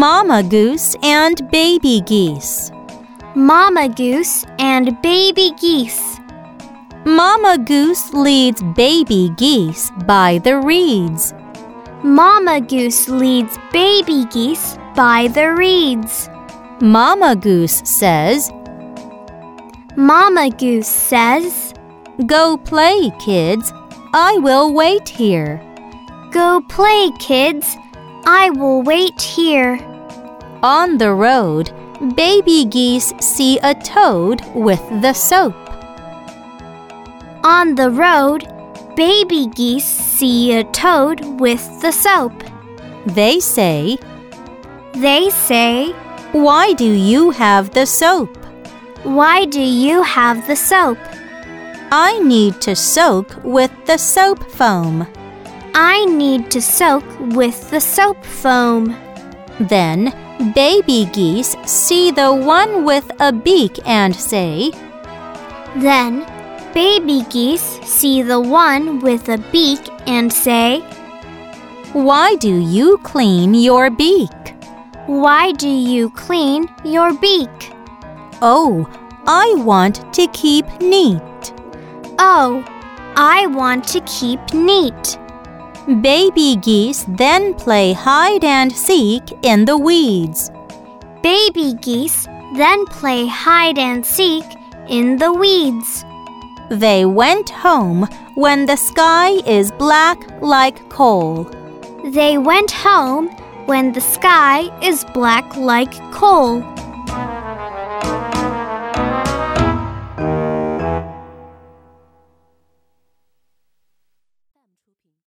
Mama Goose and Baby Geese. Mama Goose and Baby Geese. Mama Goose leads baby geese by the reeds. Mama Goose leads baby geese by the reeds. Mama Goose says, Mama Goose says, Go play, kids. I will wait here. Go play, kids. I will wait here. On the road, baby geese see a toad with the soap. On the road, baby geese see a toad with the soap. They say, They say, Why do you have the soap? Why do you have the soap? I need to soak with the soap foam. I need to soak with the soap foam. Then baby geese see the one with a beak and say, Then baby geese see the one with a beak and say, Why do you clean your beak? Why do you clean your beak? Oh, I want to keep neat. Oh, I want to keep neat. Baby geese then play hide and seek in the weeds. Baby geese then play hide and seek in the weeds. They went home when the sky is black like coal. They went home when the sky is black like coal.